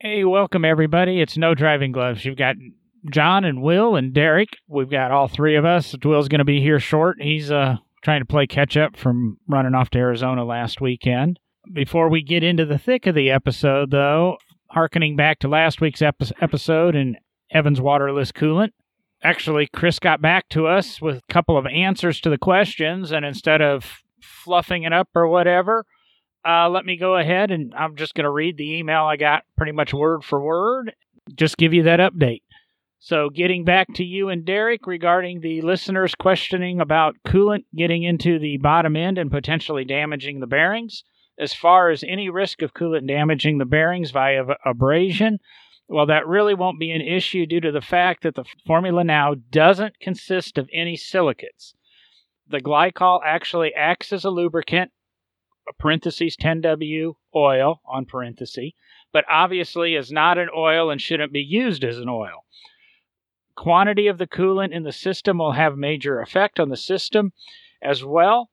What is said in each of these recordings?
Hey, welcome everybody. It's No Driving Gloves. You've got John and Will and Derek. We've got all three of us. Will's going to be here short. He's uh trying to play catch up from running off to Arizona last weekend. Before we get into the thick of the episode, though, harkening back to last week's epi- episode and Evans waterless coolant, actually, Chris got back to us with a couple of answers to the questions, and instead of fluffing it up or whatever, uh, let me go ahead and I'm just going to read the email I got pretty much word for word, just give you that update. So, getting back to you and Derek regarding the listeners questioning about coolant getting into the bottom end and potentially damaging the bearings, as far as any risk of coolant damaging the bearings via abrasion, well, that really won't be an issue due to the fact that the formula now doesn't consist of any silicates. The glycol actually acts as a lubricant, parentheses 10W oil on parenthesis, but obviously is not an oil and shouldn't be used as an oil. Quantity of the coolant in the system will have major effect on the system as well.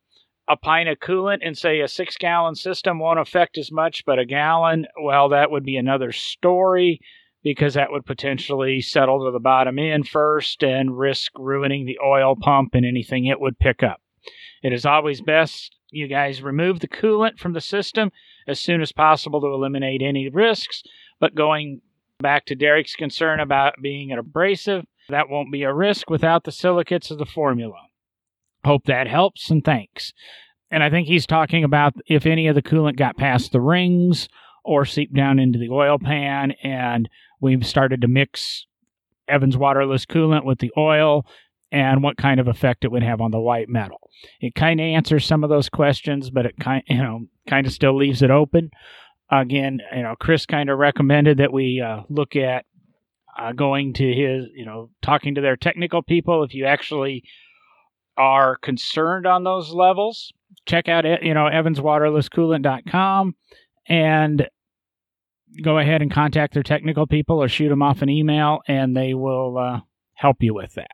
A pint of coolant in, say, a six gallon system won't affect as much, but a gallon, well, that would be another story because that would potentially settle to the bottom end first and risk ruining the oil pump and anything it would pick up. It is always best you guys remove the coolant from the system as soon as possible to eliminate any risks. But going back to Derek's concern about being an abrasive, that won't be a risk without the silicates of the formula. Hope that helps and thanks. And I think he's talking about if any of the coolant got past the rings or seeped down into the oil pan and we've started to mix Evans waterless coolant with the oil and what kind of effect it would have on the white metal. It kind of answers some of those questions, but it kind you know kind of still leaves it open. Again, you know, Chris kind of recommended that we uh, look at uh, going to his, you know, talking to their technical people. If you actually are concerned on those levels, check out you know evanswaterlesscoolant.com and go ahead and contact their technical people or shoot them off an email, and they will uh, help you with that.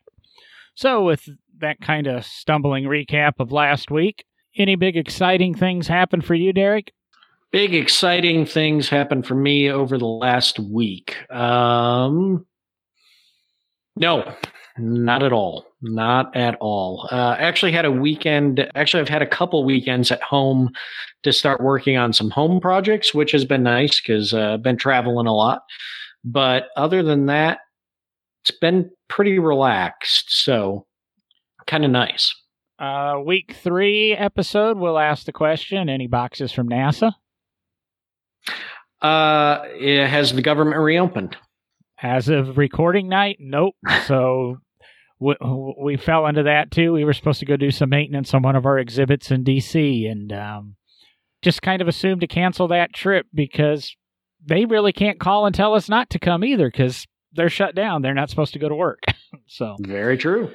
So, with that kind of stumbling recap of last week, any big exciting things happen for you, Derek? Big exciting things happened for me over the last week. Um, no, not at all. Not at all. Uh, actually, had a weekend. Actually, I've had a couple weekends at home to start working on some home projects, which has been nice because uh, I've been traveling a lot. But other than that, it's been pretty relaxed. So kind of nice. Uh, week three episode, we'll ask the question any boxes from NASA? Uh, it has the government reopened? As of recording night, nope. so we, we fell into that too. We were supposed to go do some maintenance on one of our exhibits in DC and um, just kind of assumed to cancel that trip because they really can't call and tell us not to come either because they're shut down. They're not supposed to go to work. so very true.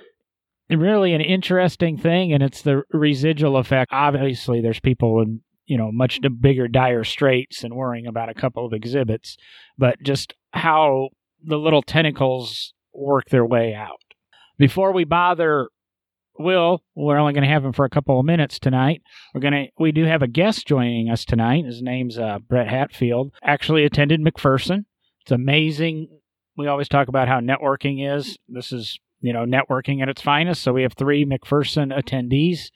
Really, an interesting thing, and it's the residual effect. Obviously, there's people in you know much bigger dire straits and worrying about a couple of exhibits, but just how the little tentacles work their way out. Before we bother Will, we're only going to have him for a couple of minutes tonight. We're going to we do have a guest joining us tonight. His name's uh, Brett Hatfield. Actually attended McPherson. It's amazing we always talk about how networking is. This is, you know, networking at its finest. So we have three McPherson attendees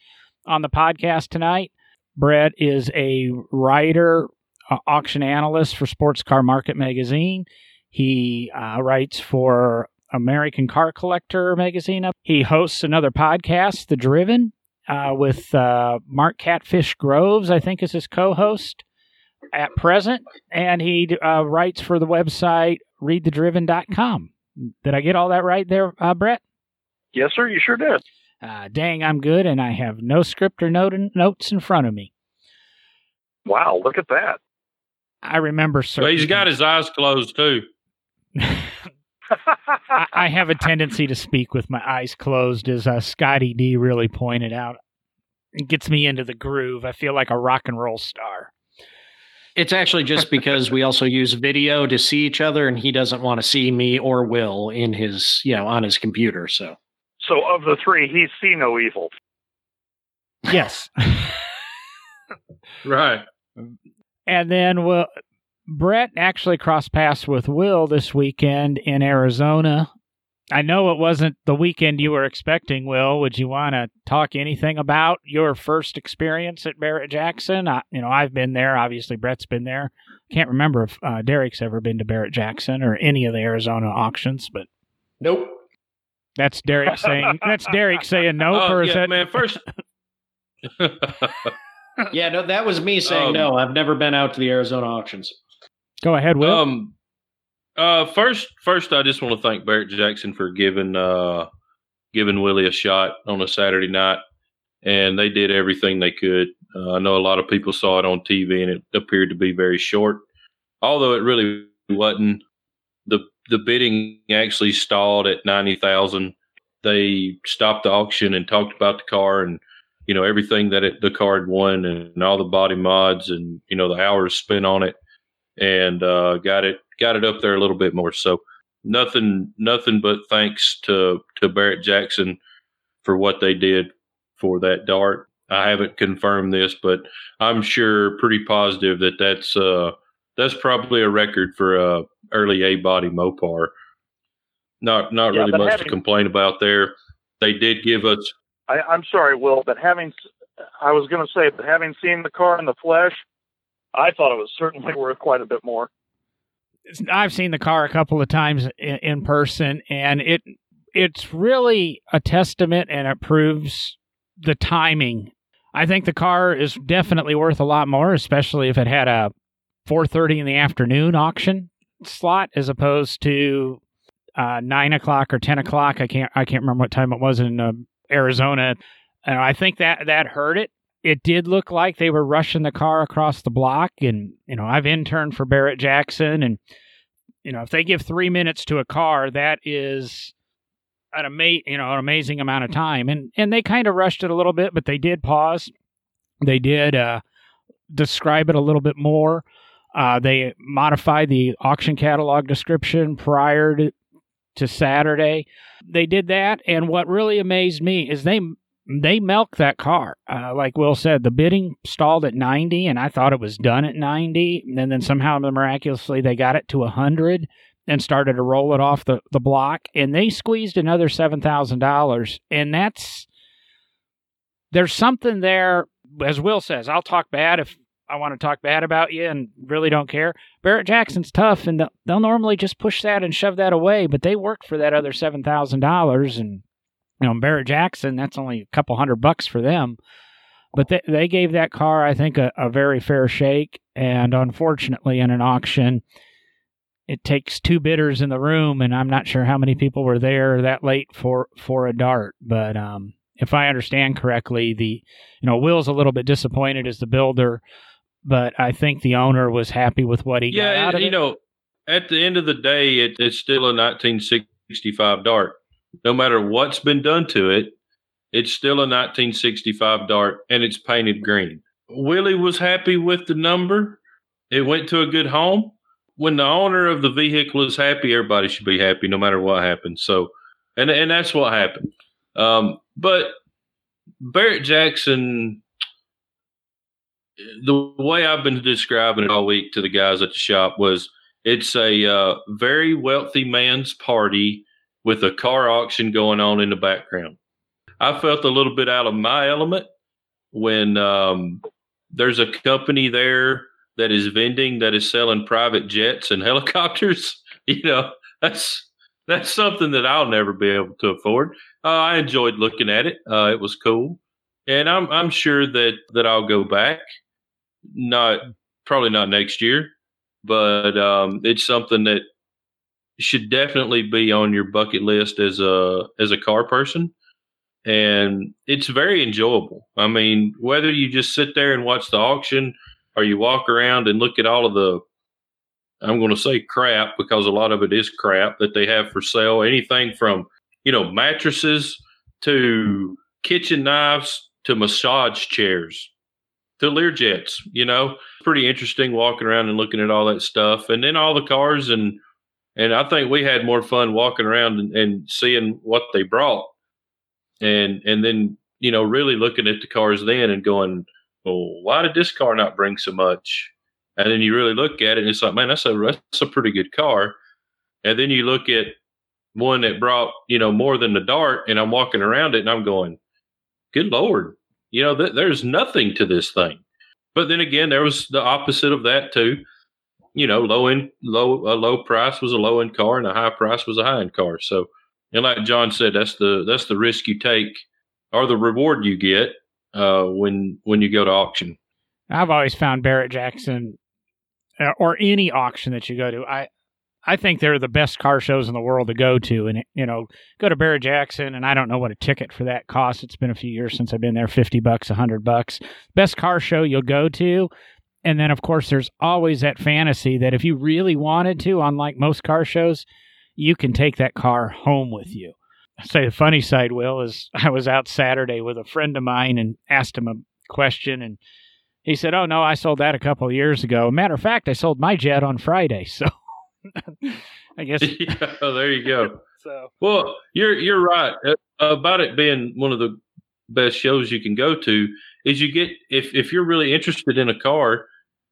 on the podcast tonight. Brett is a writer, uh, auction analyst for Sports Car Market Magazine. He uh, writes for American Car Collector magazine. He hosts another podcast, The Driven, uh, with uh, Mark Catfish Groves, I think is his co host at present. And he uh, writes for the website readthedriven.com. Did I get all that right there, uh, Brett? Yes, sir. You sure did. Uh, dang, I'm good, and I have no script or note notes in front of me. Wow, look at that. I remember. Well, he's got his eyes closed too. I, I, have a tendency to speak with my eyes closed, as uh, Scotty D really pointed out. It gets me into the groove. I feel like a rock and roll star. It's actually just because we also use video to see each other, and he doesn't want to see me or Will in his, you know, on his computer. So, so of the three, he's see no evil. Yes. right. And then we'll Brett actually crossed paths with Will this weekend in Arizona. I know it wasn't the weekend you were expecting, Will. Would you want to talk anything about your first experience at Barrett Jackson? I, you know, I've been there. Obviously, Brett's been there. Can't remember if uh, Derek's ever been to Barrett Jackson or any of the Arizona auctions, but Nope. that's Derek saying that's Derek saying no. Oh, or is yeah, that man. First, Yeah, no, that was me saying Um, no. I've never been out to the Arizona auctions. go ahead, Will? um, uh, first, first, I just want to thank Barrett Jackson for giving uh, giving Willie a shot on a Saturday night, and they did everything they could. Uh, I know a lot of people saw it on TV, and it appeared to be very short, although it really wasn't. the The bidding actually stalled at ninety thousand. They stopped the auction and talked about the car and you know everything that it, the car had won and all the body mods and you know the hours spent on it and uh, got it got it up there a little bit more. So nothing nothing but thanks to to Barrett Jackson for what they did for that dart. I haven't confirmed this, but I'm sure pretty positive that that's uh that's probably a record for a early A body Mopar. Not not Yeah, really much having- to complain about there. They did give us I, I'm sorry, Will, but having I was going to say, but having seen the car in the flesh, I thought it was certainly worth quite a bit more. I've seen the car a couple of times in, in person, and it it's really a testament, and it proves the timing. I think the car is definitely worth a lot more, especially if it had a 4:30 in the afternoon auction slot as opposed to uh, nine o'clock or ten o'clock. I can't I can't remember what time it was in uh, Arizona. And I think that that hurt it it did look like they were rushing the car across the block and you know i've interned for barrett jackson and you know if they give three minutes to a car that is an ama- you know an amazing amount of time. And and they kind of rushed it a little bit but they did pause. They did uh describe it a little bit more. Uh they modified the auction catalog description prior to to saturday. They did that and what really amazed me is they they milk that car. Uh, like Will said, the bidding stalled at 90, and I thought it was done at 90. And then somehow miraculously they got it to 100 and started to roll it off the, the block. And they squeezed another $7,000. And that's, there's something there, as Will says, I'll talk bad if I want to talk bad about you and really don't care. Barrett Jackson's tough, and they'll, they'll normally just push that and shove that away, but they worked for that other $7,000. And you know, Barrett Jackson, that's only a couple hundred bucks for them. But they, they gave that car, I think, a, a very fair shake. And unfortunately, in an auction, it takes two bidders in the room, and I'm not sure how many people were there that late for, for a dart. But um, if I understand correctly, the you know Will's a little bit disappointed as the builder, but I think the owner was happy with what he got yeah, you it. know, at the end of the day, it, it's still a 1965 dart. No matter what's been done to it, it's still a 1965 dart and it's painted green. Willie was happy with the number. It went to a good home. When the owner of the vehicle is happy, everybody should be happy no matter what happens. So, and and that's what happened. Um, but Barrett Jackson, the way I've been describing it all week to the guys at the shop was it's a uh, very wealthy man's party with a car auction going on in the background. I felt a little bit out of my element when um, there's a company there that is vending that is selling private jets and helicopters. You know, that's that's something that I'll never be able to afford. Uh, I enjoyed looking at it. Uh, it was cool, and I'm I'm sure that that I'll go back. Not probably not next year, but um, it's something that should definitely be on your bucket list as a as a car person. And it's very enjoyable. I mean whether you just sit there and watch the auction or you walk around and look at all of the i'm going to say crap because a lot of it is crap that they have for sale. Anything from you know mattresses to kitchen knives to massage chairs to learjets you know? Pretty interesting walking around and looking at all that stuff. And then all the cars and and I think we had more fun walking around and, and seeing what they brought, and and then you know really looking at the cars then and going, well, why did this car not bring so much? And then you really look at it and it's like, man, that's a that's a pretty good car. And then you look at one that brought, you know, more than the dart and I'm walking around it and I'm going, good Lord, you know, th- there's nothing to this thing. But then again, there was the opposite of that too. You know, low end, low, a low price was a low end car and a high price was a high end car. So, and like John said, that's the, that's the risk you take or the reward you get uh, when when you go to auction. I've always found Barrett Jackson uh, or any auction that you go to. I I think they're the best car shows in the world to go to, and you know, go to Barrett Jackson, and I don't know what a ticket for that costs. It's been a few years since I've been there. Fifty bucks, a hundred bucks. Best car show you'll go to, and then of course there's always that fantasy that if you really wanted to, unlike most car shows, you can take that car home with you say the funny side, Will, is I was out Saturday with a friend of mine and asked him a question, and he said, "Oh no, I sold that a couple of years ago. Matter of fact, I sold my jet on Friday." So I guess yeah, there you go. so Well, you're you're right Uh, about it being one of the best shows you can go to. Is you get if if you're really interested in a car,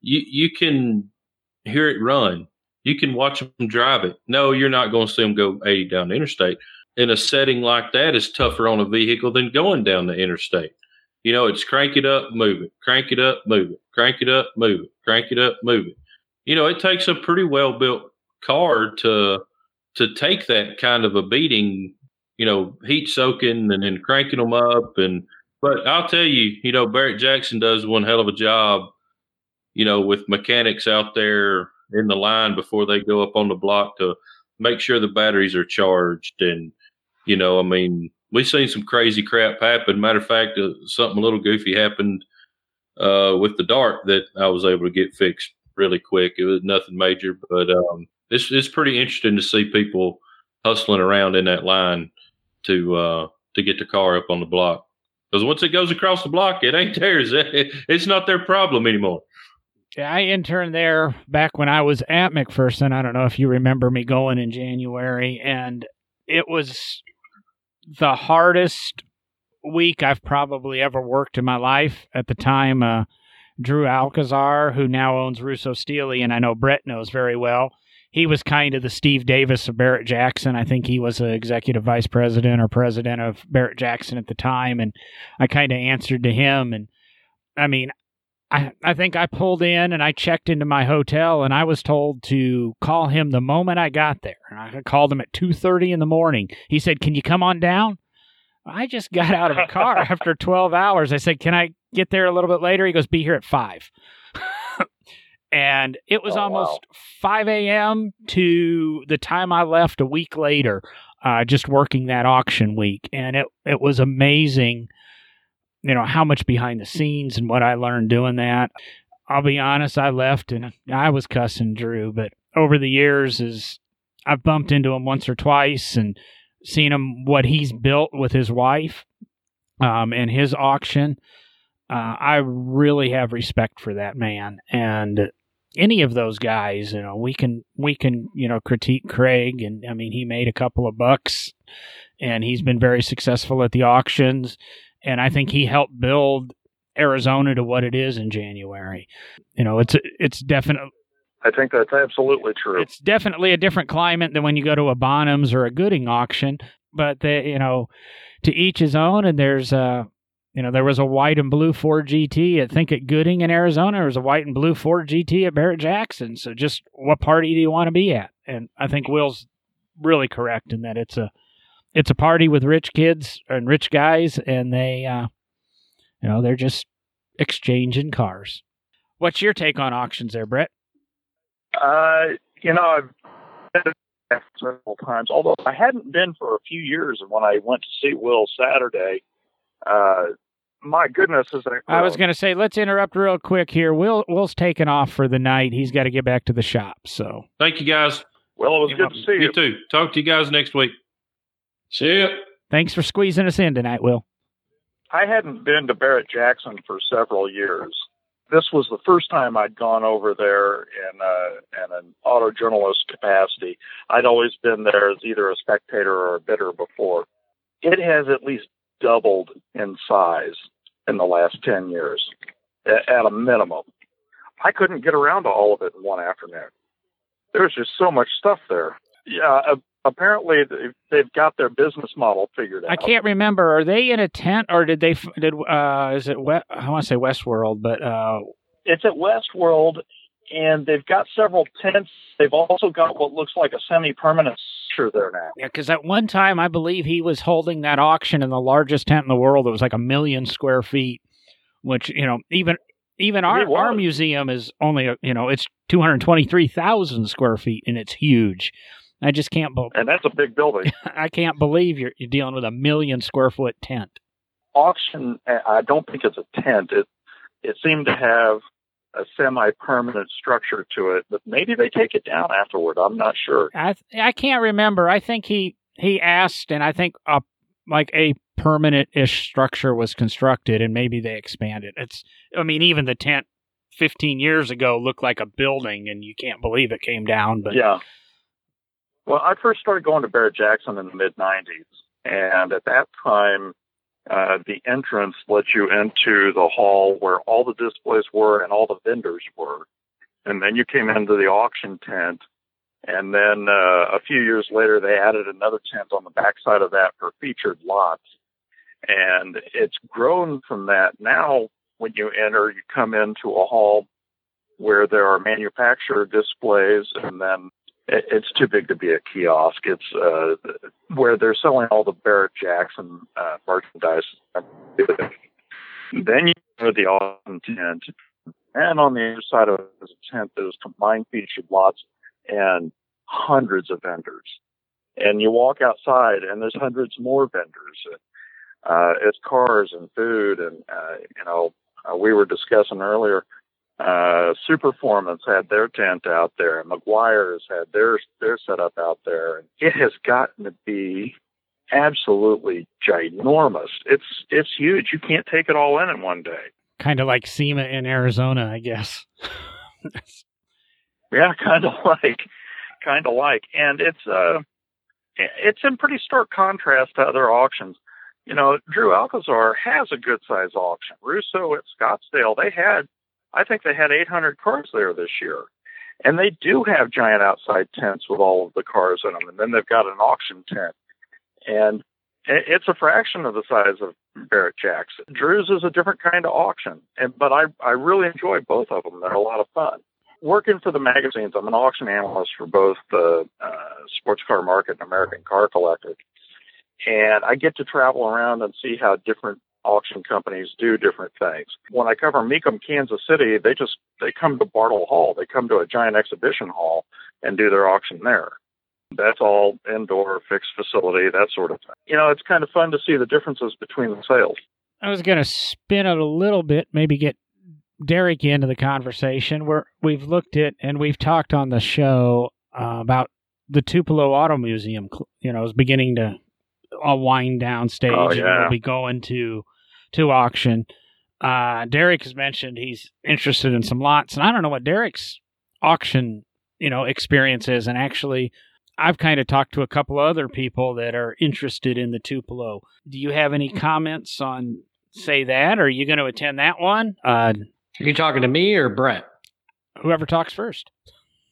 you you can hear it run. You can watch them drive it. No, you're not going to see them go 80 down the interstate. In a setting like that, is tougher on a vehicle than going down the interstate. You know, it's crank it up, move it, crank it up, move it, crank it up, move it, crank it up, move it. You know, it takes a pretty well built car to to take that kind of a beating. You know, heat soaking and then cranking them up. And but I'll tell you, you know, Barrett Jackson does one hell of a job. You know, with mechanics out there in the line before they go up on the block to make sure the batteries are charged and you know, I mean, we've seen some crazy crap happen. Matter of fact, uh, something a little goofy happened uh, with the dart that I was able to get fixed really quick. It was nothing major, but um, it's it's pretty interesting to see people hustling around in that line to uh, to get the car up on the block. Because once it goes across the block, it ain't theirs. It's not their problem anymore. Yeah, I interned there back when I was at McPherson. I don't know if you remember me going in January, and it was the hardest week I've probably ever worked in my life. At the time, uh, Drew Alcazar, who now owns Russo Steele, and I know Brett knows very well, he was kind of the Steve Davis of Barrett Jackson. I think he was an executive vice president or president of Barrett Jackson at the time, and I kind of answered to him. And I mean, I, I think I pulled in and I checked into my hotel and I was told to call him the moment I got there. And I called him at 2:30 in the morning. He said, "Can you come on down?" I just got out of the car after 12 hours. I said, "Can I get there a little bit later?" He goes, "Be here at 5." and it was Oh, almost 5 a.m. to the time I left a week later, uh, just working that auction week. And it, it was amazing, you know, how much behind the scenes and what I learned doing that. I'll be honest, I left and I was cussing Drew, but over the years, is I've bumped into him once or twice and seen him what he's built with his wife um, and his auction. Uh, I really have respect for that man, and any of those guys. You know, we can we can you know critique Craig, and I mean he made a couple of bucks, and he's been very successful at the auctions, and I think he helped build Arizona to what it is in January. You know, it's it's definitely I think that's absolutely true. it's definitely a different climate than when you go to a Bonhams or a Gooding auction. But they, you know, to each his own. And there's a, you know, there was a white and blue Ford GT. I think at Gooding in Arizona, there was a white and blue Ford GT at Barrett Jackson. So just what party do you want to be at? And I think Will's really correct in that it's a, it's a party with rich kids and rich guys, and they, uh, you know, they're just exchanging cars. What's your take on auctions there, Brett? Uh, you know, I've been there several times, although I hadn't been for a few years. And when I went to see Will Saturday, uh, my goodness, is that I was going to say, let's interrupt real quick here. Will Will's taking off for the night. He's got to get back to the shop. So Thank you guys. Well, it was You're good to see You you. too. Talk to you guys next week. See ya. thanks for squeezing us in tonight, Will. I hadn't been to Barrett Jackson for several years. This was the first time I'd gone over there in, uh, in an auto journalist capacity. I'd always been there as either a spectator or a bidder before. It has at least doubled in size in the last 10 years, at a minimum. I couldn't get around to all of it in one afternoon. There's just so much stuff there. Yeah, uh, apparently they've got their business model figured out. I can't remember. Are they in a tent or did they did uh is it West, I want to say Westworld, but uh it's at Westworld and they've got several tents. They've also got what looks like a semi-permanent structure there now. Yeah, because at one time I believe he was holding that auction in the largest tent in the world. It was like a million square feet, which you know even even our our museum is only you know it's two hundred twenty three thousand square feet and it's huge. I just can't believe. And that's a big building. I can't believe you're you're dealing with a million square foot tent. Auction. Eh, I don't think it's a tent. It it seemed to have a semi-permanent structure to it, but maybe they take it down afterward. I'm not sure. I I can't remember. I think he he asked, and I think a like a permanent-ish structure was constructed, and maybe they expanded. It's I mean, even the tent 15 years ago looked like a building, and you can't believe it came down. But yeah. Well, I first started going to Barrett Jackson in the mid 90s, and at that time uh, the entrance lets you into the hall where all the displays were and all the vendors were. And then you came into the auction tent. And then uh, a few years later, they added another tent on the backside of that for featured lots. And it's grown from that. Now, when you enter, you come into a hall where there are manufacturer displays and then it's too big to be a kiosk. It's uh, where they're selling all the Barrett Jackson uh, merchandise. then you go to the auction tent, and on the other side of the tent, there's combined featured lots and hundreds of vendors. And you walk outside, and there's hundreds more vendors. Uh, it's cars and food, and uh, you know, uh, we were discussing earlier uh, Superformance had their tent out there. and McGuire's had their their setup out there. And it has gotten to be absolutely ginormous. It's it's huge. You can't take it all in in one day. Kind of like SEMA in Arizona, I guess. yeah, kind of like, kind of like, and it's uh, it's in pretty stark contrast to other auctions. You know, Drew Alcazar has a good size auction. Russo at Scottsdale, they had I think they had 800 cars there this year. And they do have giant outside tents with all of the cars in them. And then they've got an auction tent. And it's a fraction of the size of Barrett Jackson. Drew's is a different kind of auction. And, but I, I really enjoy both of them. They're a lot of fun. Working for the magazines, I'm an auction analyst for both the uh, Sports Car Market and American Car Collector. And I get to travel around and see how different auction companies do different things. When I cover Mecum, Kansas City, they just they come to Bartle Hall. They come to a giant exhibition hall and do their auction there. That's all indoor, fixed facility, that sort of thing. You know, it's kind of fun to see the differences between the sales. I was going to spin it a little bit, maybe get Derek into the conversation. Where we've looked at and we've talked on the show uh, about the Tupelo Auto Museum. You know, is beginning to a wind down stage, oh, yeah. and we'll be going to to auction. Uh, Derek has mentioned he's interested in some lots, and I don't know what Derek's auction, you know, experience is. And actually, I've kind of talked to a couple other people that are interested in the Tupelo. Do you have any comments on say that? Or are you going to attend that one? Uh, are you talking to me or Brett? Whoever talks first.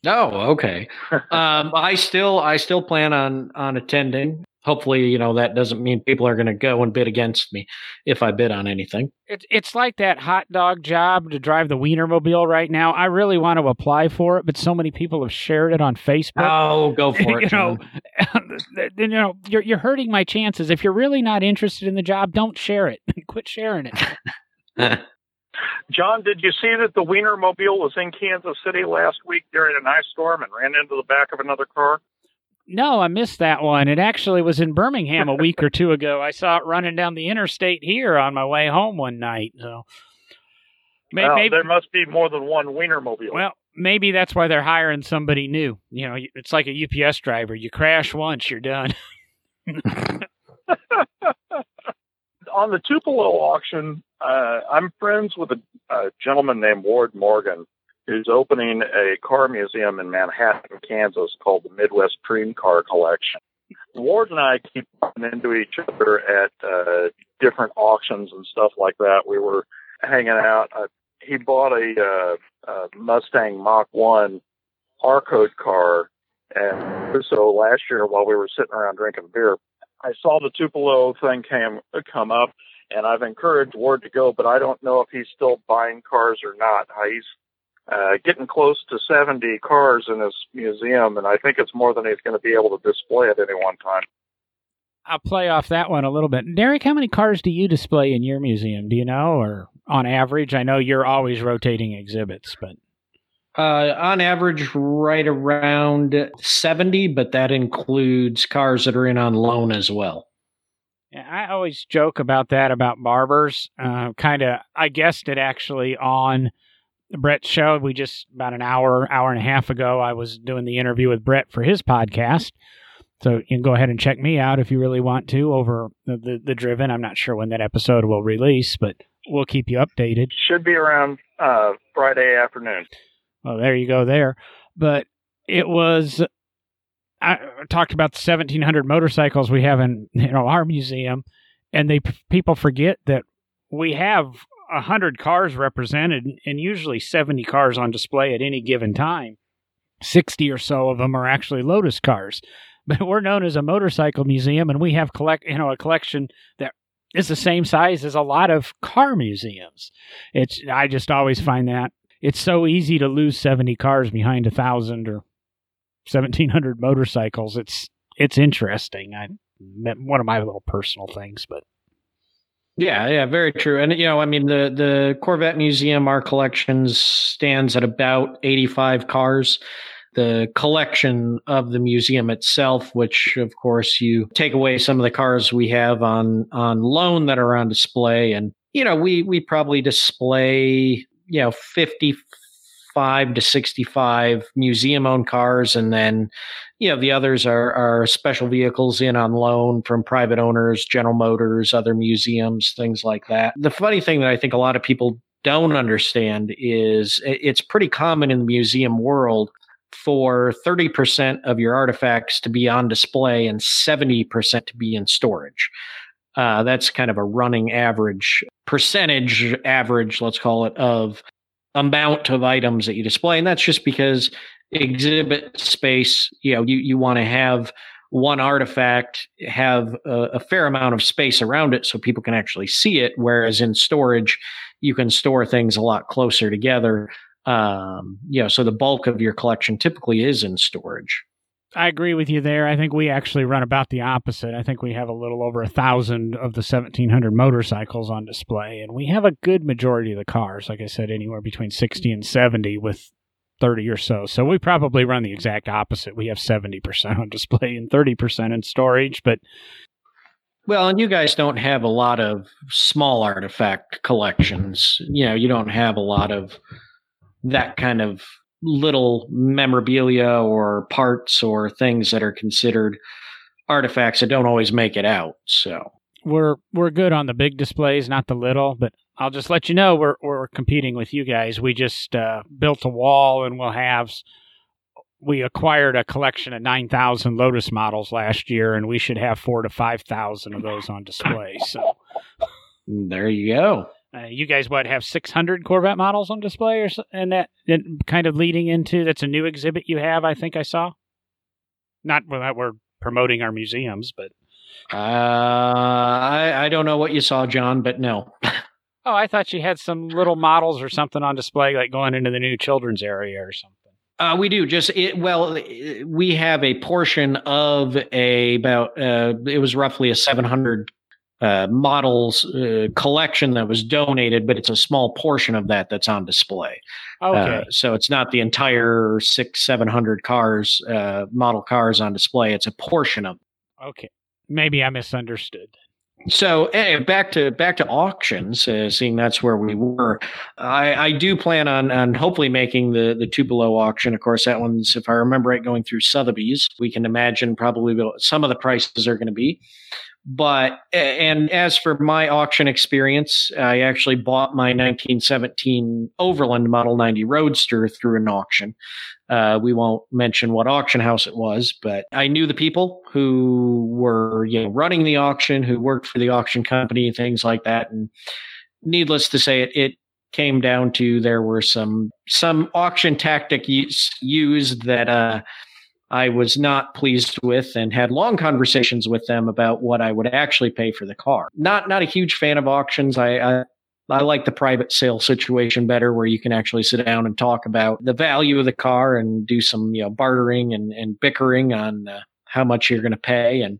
Oh, okay. um, I still I still plan on on attending hopefully, you know, that doesn't mean people are going to go and bid against me if I bid on anything. It's it's like that hot dog job to drive the Wienermobile right now. I really want to apply for it, but so many people have shared it on Facebook. Oh, go for it! you know, you know, you're you're hurting my chances. If you're really not interested in the job, don't share it. Quit sharing it. John, did you see that the Wienermobile was in Kansas City last week during an ice storm and ran into the back of another car? No, I missed that one. It actually was in Birmingham a week or two ago. I saw it running down the interstate here on my way home one night. So maybe, well, there must be more than one Wienermobile. Well, maybe that's why they're hiring somebody new. You know, it's like a UPS driver. You crash once, you're done. on the Tupelo auction, uh, I'm friends with a, a gentleman named Ward Morgan who's opening a car museum in Manhattan, Kansas called the Midwest Dream Car Collection. Ward and I keep running into each other at uh, different auctions and stuff like that. We were hanging out. Uh, he bought a uh, uh, Mustang Mach 1 R code car. And so last year, while we were sitting around drinking beer, I saw the Tupelo thing came come up, and I've encouraged Ward to go, but I don't know if he's still buying cars or not. He's uh, getting close to 70 cars in his museum, and I think it's more than he's going to be able to display at any one time. I'll play off that one a little bit. Derek, how many cars do you display in your museum? Do you know, or on average? I know you're always rotating exhibits, but uh, on average, right around 70, but that includes cars that are in on loan as well. Yeah, I always joke about that about barbers. Uh, kind of, I guessed it actually on Brett's show. We just about an hour, hour and a half ago, I was doing the interview with Brett for his podcast. So you can go ahead and check me out if you really want to over the, the, the Driven. I'm not sure when that episode will release, but we'll keep you updated. Should be around uh, Friday afternoon. Well, there you go there. But it was I talked about the 1700 motorcycles we have in you know our museum and they people forget that we have 100 cars represented and usually 70 cars on display at any given time. 60 or so of them are actually Lotus cars. But we're known as a motorcycle museum and we have collect you know a collection that is the same size as a lot of car museums. It's I just always find that it's so easy to lose 70 cars behind a thousand or 1700 motorcycles. It's it's interesting. I one of my little personal things, but yeah, yeah, very true. And you know, I mean, the the Corvette Museum, our collections stands at about 85 cars. The collection of the museum itself, which of course you take away some of the cars we have on on loan that are on display, and you know, we we probably display you know 55 to 65 museum owned cars and then you know the others are are special vehicles in on loan from private owners general motors other museums things like that the funny thing that i think a lot of people don't understand is it's pretty common in the museum world for 30% of your artifacts to be on display and 70% to be in storage. Uh, that's kind of a running average percentage average, let's call it, of amount of items that you display. And that's just because exhibit space, you know, you, you want to have one artifact have a, a, fair amount of space around it so people can actually see it. Whereas in storage, you can store things a lot closer together. Um, you know, so the bulk of your collection typically is in storage. I agree with you there. I think we actually run about the opposite. I think we have a little over a thousand of the 1700 motorcycles on display, and we have a good majority of the cars. Like I said, anywhere between 60 and 70 with 30 or so. So we probably run the exact opposite. We have 70% on display and 30% in storage, but well, and you guys don't have a lot of small artifact collections. You know, you don't have a lot of that kind of little memorabilia or parts or things that are considered artifacts that don't always make it out. So we're we're good on the big displays, not the little. But I'll just let you know we're we're competing with you guys. We just uh, built a wall, and we'll have. We acquired a collection of nine thousand Lotus models last year, and we should have four to five thousand of those on display. So there you go. Uh, you guys what have 600 Corvette models on display or and that, that kind of leading into that's a new exhibit you have I think I saw. Not that we're promoting our museums, but uh, I I don't know what you saw, John, but no. oh, I thought you had some little models or something on display, like going into the new children's area or something. Uh, we do just it, well. We have a portion of a about uh, it was roughly a 700 uh, models uh, collection that was donated, but it's a small portion of that that's on display. Okay. Uh, so it's not the entire six, seven hundred cars, uh, model cars on display. It's a portion of. Okay. Maybe I misunderstood. So anyway, back to back to auctions. Uh, seeing that's where we were, I, I do plan on on hopefully making the the Tupelo auction. Of course, that one's if I remember right, going through Sotheby's. We can imagine probably some of the prices are going to be. But and as for my auction experience, I actually bought my 1917 Overland Model 90 Roadster through an auction. Uh, we won't mention what auction house it was, but I knew the people who were you know running the auction, who worked for the auction company, things like that. And needless to say, it, it came down to there were some some auction tactic use, used that uh, I was not pleased with, and had long conversations with them about what I would actually pay for the car. Not not a huge fan of auctions. I, I I like the private sale situation better where you can actually sit down and talk about the value of the car and do some, you know, bartering and, and bickering on uh, how much you're going to pay and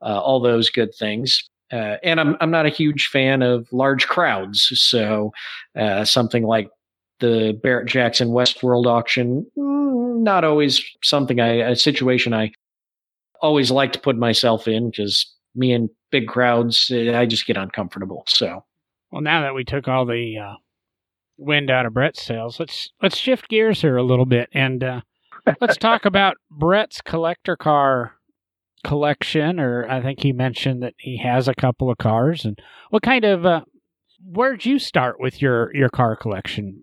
uh, all those good things. Uh, and I'm, I'm not a huge fan of large crowds. So uh, something like the Barrett Jackson Westworld auction, not always something I, a situation I always like to put myself in because me and big crowds, I just get uncomfortable. So. Well, now that we took all the uh, wind out of Brett's sails, let's let's shift gears here a little bit and uh, let's talk about Brett's collector car collection. Or I think he mentioned that he has a couple of cars. And what kind of uh, where'd you start with your your car collection?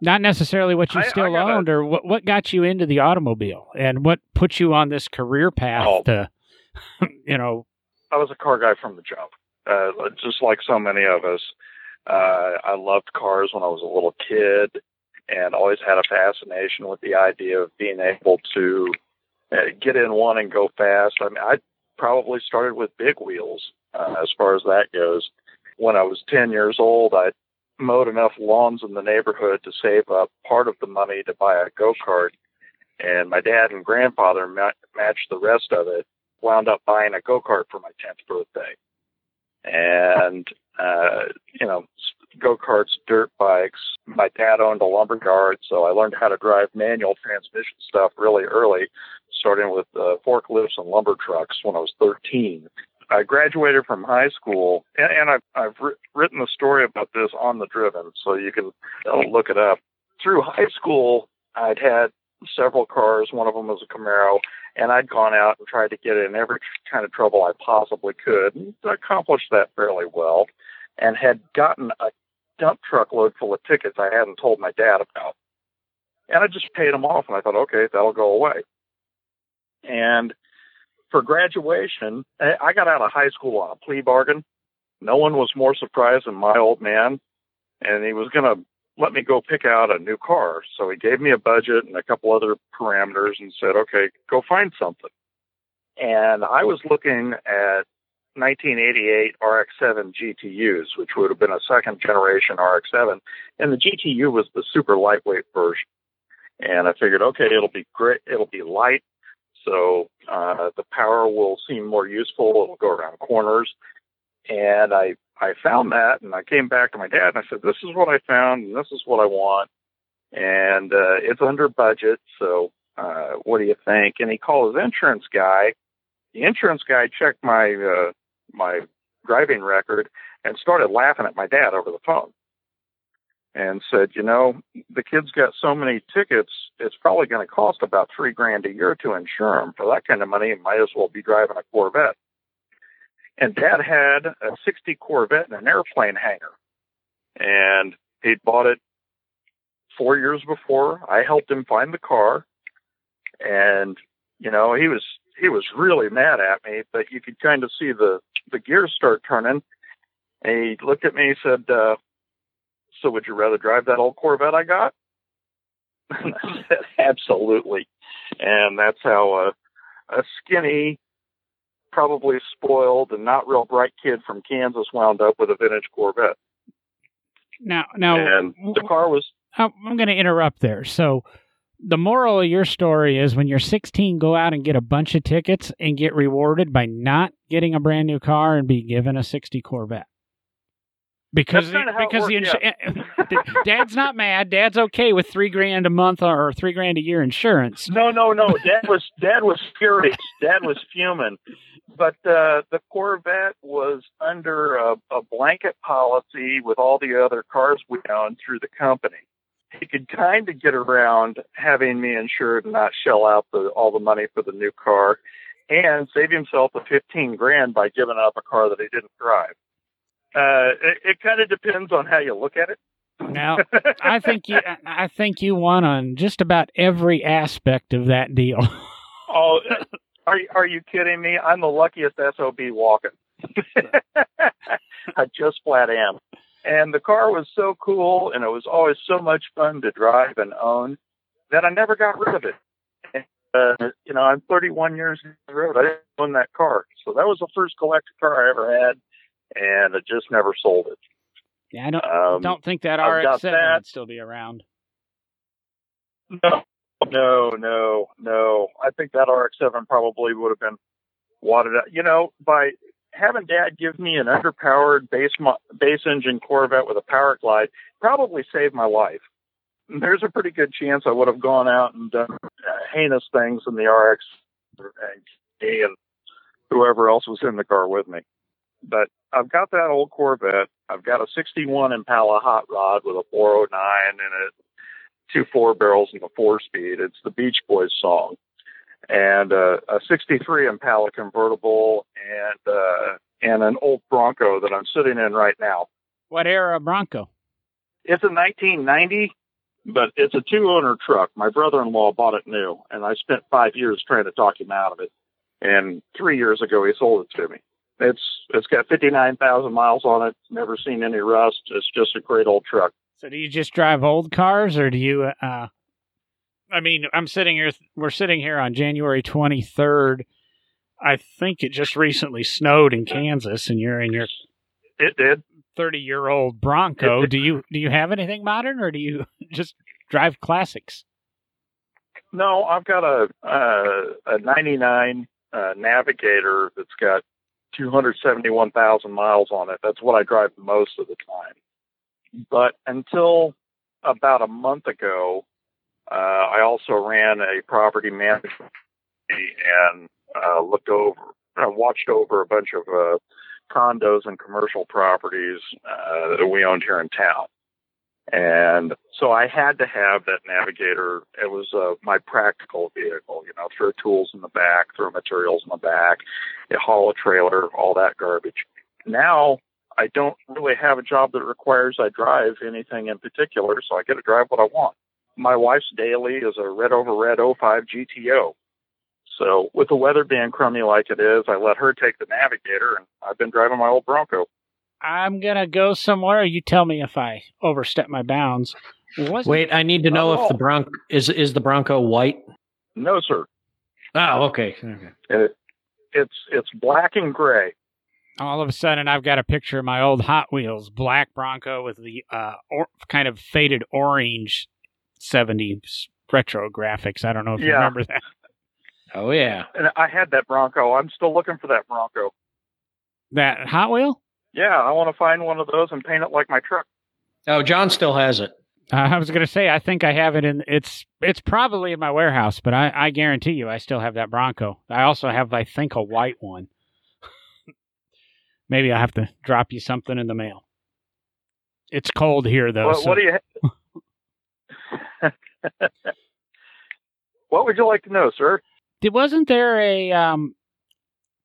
Not necessarily what you still I, I owned, or what what got you into the automobile, and what put you on this career path oh. to, you know. I was a car guy from the jump uh, just like so many of us. Uh, I loved cars when I was a little kid and always had a fascination with the idea of being able to uh, get in one and go fast. I mean, I probably started with big wheels uh, as far as that goes. When I was 10 years old, I mowed enough lawns in the neighborhood to save up part of the money to buy a go kart. And my dad and grandfather ma- matched the rest of it, wound up buying a go kart for my 10th birthday and uh, you know go karts, dirt bikes. My dad owned a lumber yard, so I learned how to drive manual transmission stuff really early, starting with uh, forklifts and lumber trucks when I was 13. I graduated from high school, and, and I've, I've ri- written a story about this on the Driven, so you can uh, look it up. Through high school, I'd had several cars. One of them was a Camaro, and I'd gone out and tried to get in every kind of trouble I possibly could, and accomplished that fairly well, and had gotten a dump truck load full of tickets I hadn't told my dad about. And I just paid them off, and I thought, okay, that'll go away. And for graduation, eh, I got out of high school on a plea bargain. No one was more surprised than my old man, and he was going to let me go pick out a new car. So he gave me a budget and a couple other parameters and said, okay, go find something. And I was looking at 1988 RX-7 GTUs, which would have been a second generation RX-7. And the GTU was the super lightweight version. And I figured, okay, it'll be great. It'll be light. So, uh, the power will seem more useful. It'll go around corners. And I I found that and I came back to my dad and I said, this is what I found and this is what I want. And, uh, it's under budget. So, uh, what do you think? And he called his insurance guy. The insurance guy checked my, uh, my driving record and started laughing at my dad over the phone and said, you know, the kid's got so many tickets, it's probably going to cost about three grand a year to insure him. For that kind of money, might as well be driving a Corvette. And dad had a 60 Corvette in an airplane hangar. And he'd bought it four years before. I helped him find the car. And, you know, he was, he was really mad at me, but you could kind of see the, the gears start turning. And he looked at me and said, uh, so would you rather drive that old Corvette I got? And I said, absolutely. And that's how a, a skinny, probably spoiled and not real bright kid from Kansas wound up with a vintage Corvette. Now, now, and the car was. I'm going to interrupt there. So, the moral of your story is when you're 16, go out and get a bunch of tickets and get rewarded by not getting a brand new car and be given a 60 Corvette. Because the, because the ins- yeah. dad's not mad. Dad's okay with three grand a month or three grand a year insurance. No, no, no. Dad was dad was furious. Dad was fuming but uh, the Corvette was under a, a blanket policy with all the other cars we owned through the company. He could kind of get around having me insured and not shell out the, all the money for the new car and save himself the 15 grand by giving up a car that he didn't drive. Uh, it, it kind of depends on how you look at it. Now, I think you, I think you won on just about every aspect of that deal. oh, are are you kidding me? I'm the luckiest SOB walking. I just flat am. And the car was so cool and it was always so much fun to drive and own that I never got rid of it. And, uh, you know, I'm 31 years in the road. I didn't own that car. So that was the first collector car I ever had and I just never sold it. Yeah, I don't Um, don't think that I've RX seven that. would still be around. No, no, no, no. I think that RX-7 probably would have been wadded out. You know, by having Dad give me an underpowered base mo- base engine Corvette with a power glide, probably saved my life. There's a pretty good chance I would have gone out and done uh, heinous things in the RX and whoever else was in the car with me. But I've got that old Corvette. I've got a 61 Impala hot rod with a 409 in it two four barrels and a four speed. It's the Beach Boys song, and uh, a '63 Impala convertible, and uh, and an old Bronco that I'm sitting in right now. What era Bronco? It's a 1990, but it's a two owner truck. My brother-in-law bought it new, and I spent five years trying to talk him out of it. And three years ago, he sold it to me. It's it's got 59,000 miles on it. Never seen any rust. It's just a great old truck. So do you just drive old cars, or do you? uh I mean, I'm sitting here. We're sitting here on January 23rd. I think it just recently snowed in Kansas, and you're in your It did. 30 year old Bronco. Do you do you have anything modern, or do you just drive classics? No, I've got a uh, a '99 uh, Navigator that's got 271,000 miles on it. That's what I drive most of the time. But until about a month ago, uh, I also ran a property management and uh, looked over, uh, watched over a bunch of uh, condos and commercial properties uh, that we owned here in town. And so I had to have that Navigator. It was uh, my practical vehicle, you know, throw tools in the back, throw materials in the back, you haul a trailer, all that garbage. Now I don't really have a job that requires I drive anything in particular, so I get to drive what I want. My wife's daily is a red over red 05 GTO. So with the weather being crummy like it is, I let her take the Navigator, and I've been driving my old Bronco. I'm gonna go somewhere. You tell me if I overstep my bounds. Was Wait, I need to know Not at if the all. Bronco is is the Bronco white. No, sir. Oh, okay. okay. It, it's it's black and gray. all of a sudden I've got a picture of my old Hot Wheels black Bronco with the uh or, kind of faded orange 70s retro graphics. I don't know if you remember that. Oh yeah. And I had that Bronco. I'm still looking for that Bronco. That Hot Wheel? Yeah, I want to find one of those and paint it like my truck. Oh, John still has it. Uh, I was going to say I think I have it in it's it's probably in my warehouse, but I I guarantee you I still have that Bronco. I also have I think a white one. Maybe I'll have to drop you something in the mail. It's cold here though. What, so- what do you? what would you like to know, sir? Did, wasn't there a um,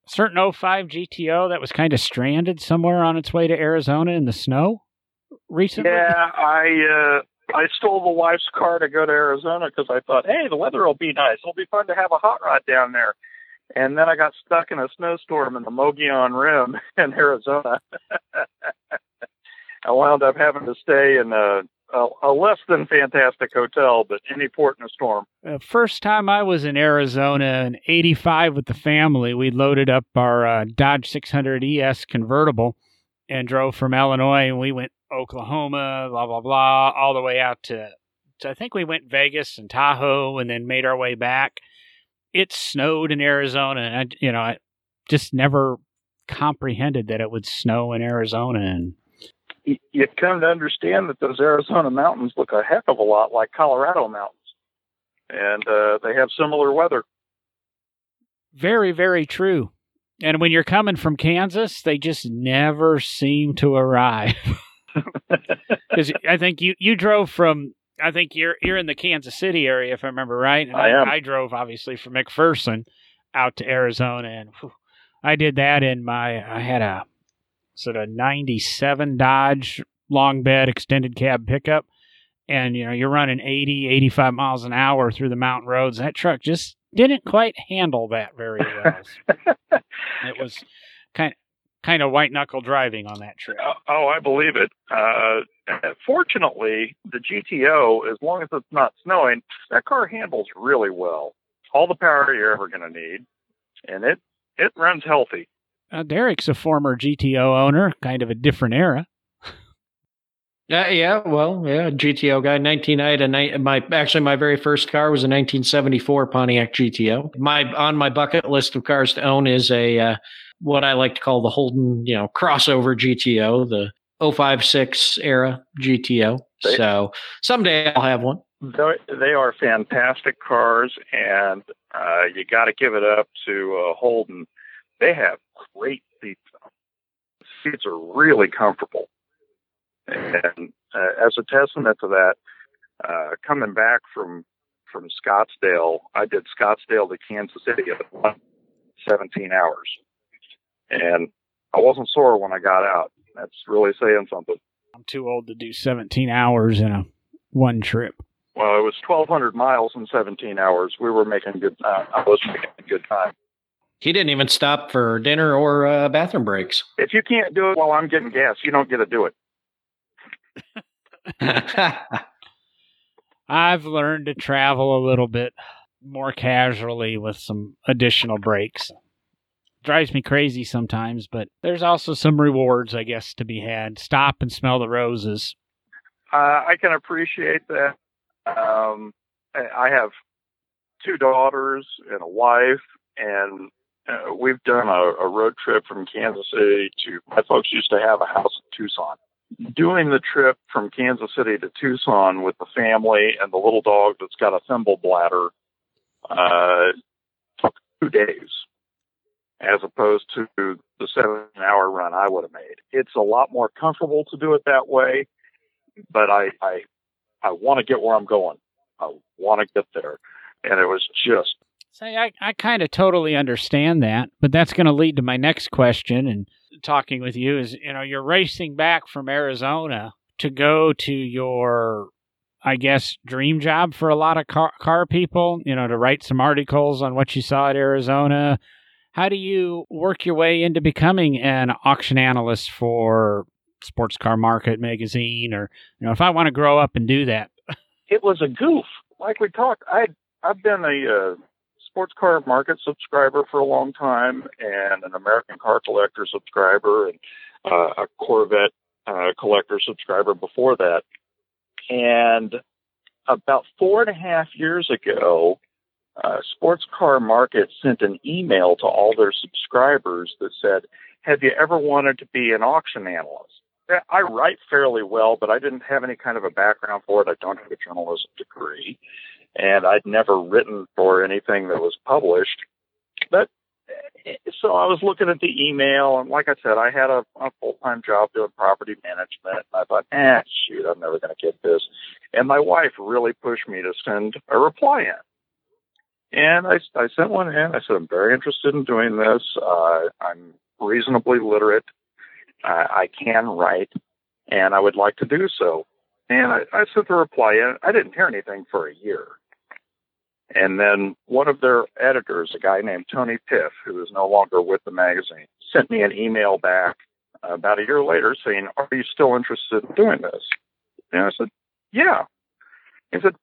certain 05 GTO that was kind of stranded somewhere on its way to Arizona in the snow recently? Yeah, I uh, I stole the wife's car to go to Arizona because I thought, hey, the weather will be nice. It'll be fun to have a hot rod down there. And then I got stuck in a snowstorm in the Mogollon Rim in Arizona. I wound up having to stay in a, a, a less than fantastic hotel, but any port in a storm. Uh, first time I was in Arizona in 85 with the family, we loaded up our uh, Dodge 600 ES convertible and drove from Illinois and we went Oklahoma, blah, blah, blah, all the way out to, to I think we went Vegas and Tahoe and then made our way back. It snowed in Arizona and I, you know, I just never comprehended that it would snow in Arizona and You, come to understand that those Arizona mountains look a heck of a lot like Colorado mountains. And uh, they have similar weather. Very, very true. And when you're coming from Kansas, they just never seem to arrive. Because I think you, you drove from I think you're you're in the Kansas City area if I remember right. And I am. I drove obviously from McPherson out to Arizona, and whew, I did that in my I had a sort of '97 Dodge long bed extended cab pickup, and you know you're running 80, 85 miles an hour through the mountain roads. That truck just didn't quite handle that very well. it was kind kind of white knuckle driving on that trip. Uh, oh, I believe it. Uh, fortunately, the GTO, as long as it's not snowing, that car handles really well. All the power you're ever going to need, and it it runs healthy. Uh, Derek's a former GTO owner, kind of a different era. Yeah, yeah, well, yeah, GTO guy. Nineteen, I had a night. My actually, my very first car was a 1974 Pontiac GTO. My on my bucket list of cars to own is a uh, what I like to call the Holden, you know, crossover GTO, the 056 era GTO. They, so someday I'll have one. They are fantastic cars, and uh, you got to give it up to uh, Holden. They have great seats. Seats are really comfortable and uh, as a testament to that, uh, coming back from from Scottsdale, I did Scottsdale to Kansas City in 17 hours, and I wasn't sore when I got out. That's really saying something. I'm too old to do 17 hours in a one trip. Well, it was 1,200 miles in 17 hours. We were making good. Uh, I was making good time. He didn't even stop for dinner or uh, bathroom breaks. If you can't do it while I'm getting gas, you don't get to do it. I've learned to travel a little bit more casually with some additional breaks. Drives me crazy sometimes, but there's also some rewards, I guess, to be had. Stop and smell the roses. Uh, I can appreciate that. Um, I have two daughters and a wife, and uh, we've done a, a road trip from Kansas City to. My folks used to have a house in Tucson, doing the trip from Kansas City to Tucson with the family and the little dog that's got a thimble bladder uh, took two days as opposed to the seven hour run I would have made. It's a lot more comfortable to do it that way, but I, I, I want to get where I'm going. I want to get there. And it was just. Say, I, I kind of totally understand that, but that's going to lead to my next question. And talking with you is you know you're racing back from Arizona to go to your I guess dream job for a lot of car, car people, you know, to write some articles on what you saw at Arizona. How do you work your way into becoming an auction analyst for Sports Car Market magazine or you know, if I want to grow up and do that? It was a goof. Like we talked, I I've been a uh, sports car market subscriber for a long time and an American car collector subscriber and uh, a Corvette uh, collector subscriber before that. And about four and a half years ago, uh, Sports Car Market sent an email to all their subscribers that said, Have you ever wanted to be an auction analyst? I write fairly well, but I didn't have any kind of a background for it. I don't have a journalism degree and I'd never written for anything that was published. But so I was looking at the email, and like I said, I had a, a full time job doing property management. And I thought, eh, shoot, I'm never going to get this. And my wife really pushed me to send a reply in. And I, I sent one in. I said, I'm very interested in doing this. Uh, I'm reasonably literate. I can write, and I would like to do so. And I, I sent the reply in. I didn't hear anything for a year. And then one of their editors, a guy named Tony Piff, who is no longer with the magazine, sent me an email back about a year later saying, Are you still interested in doing this? And I said, Yeah. He said,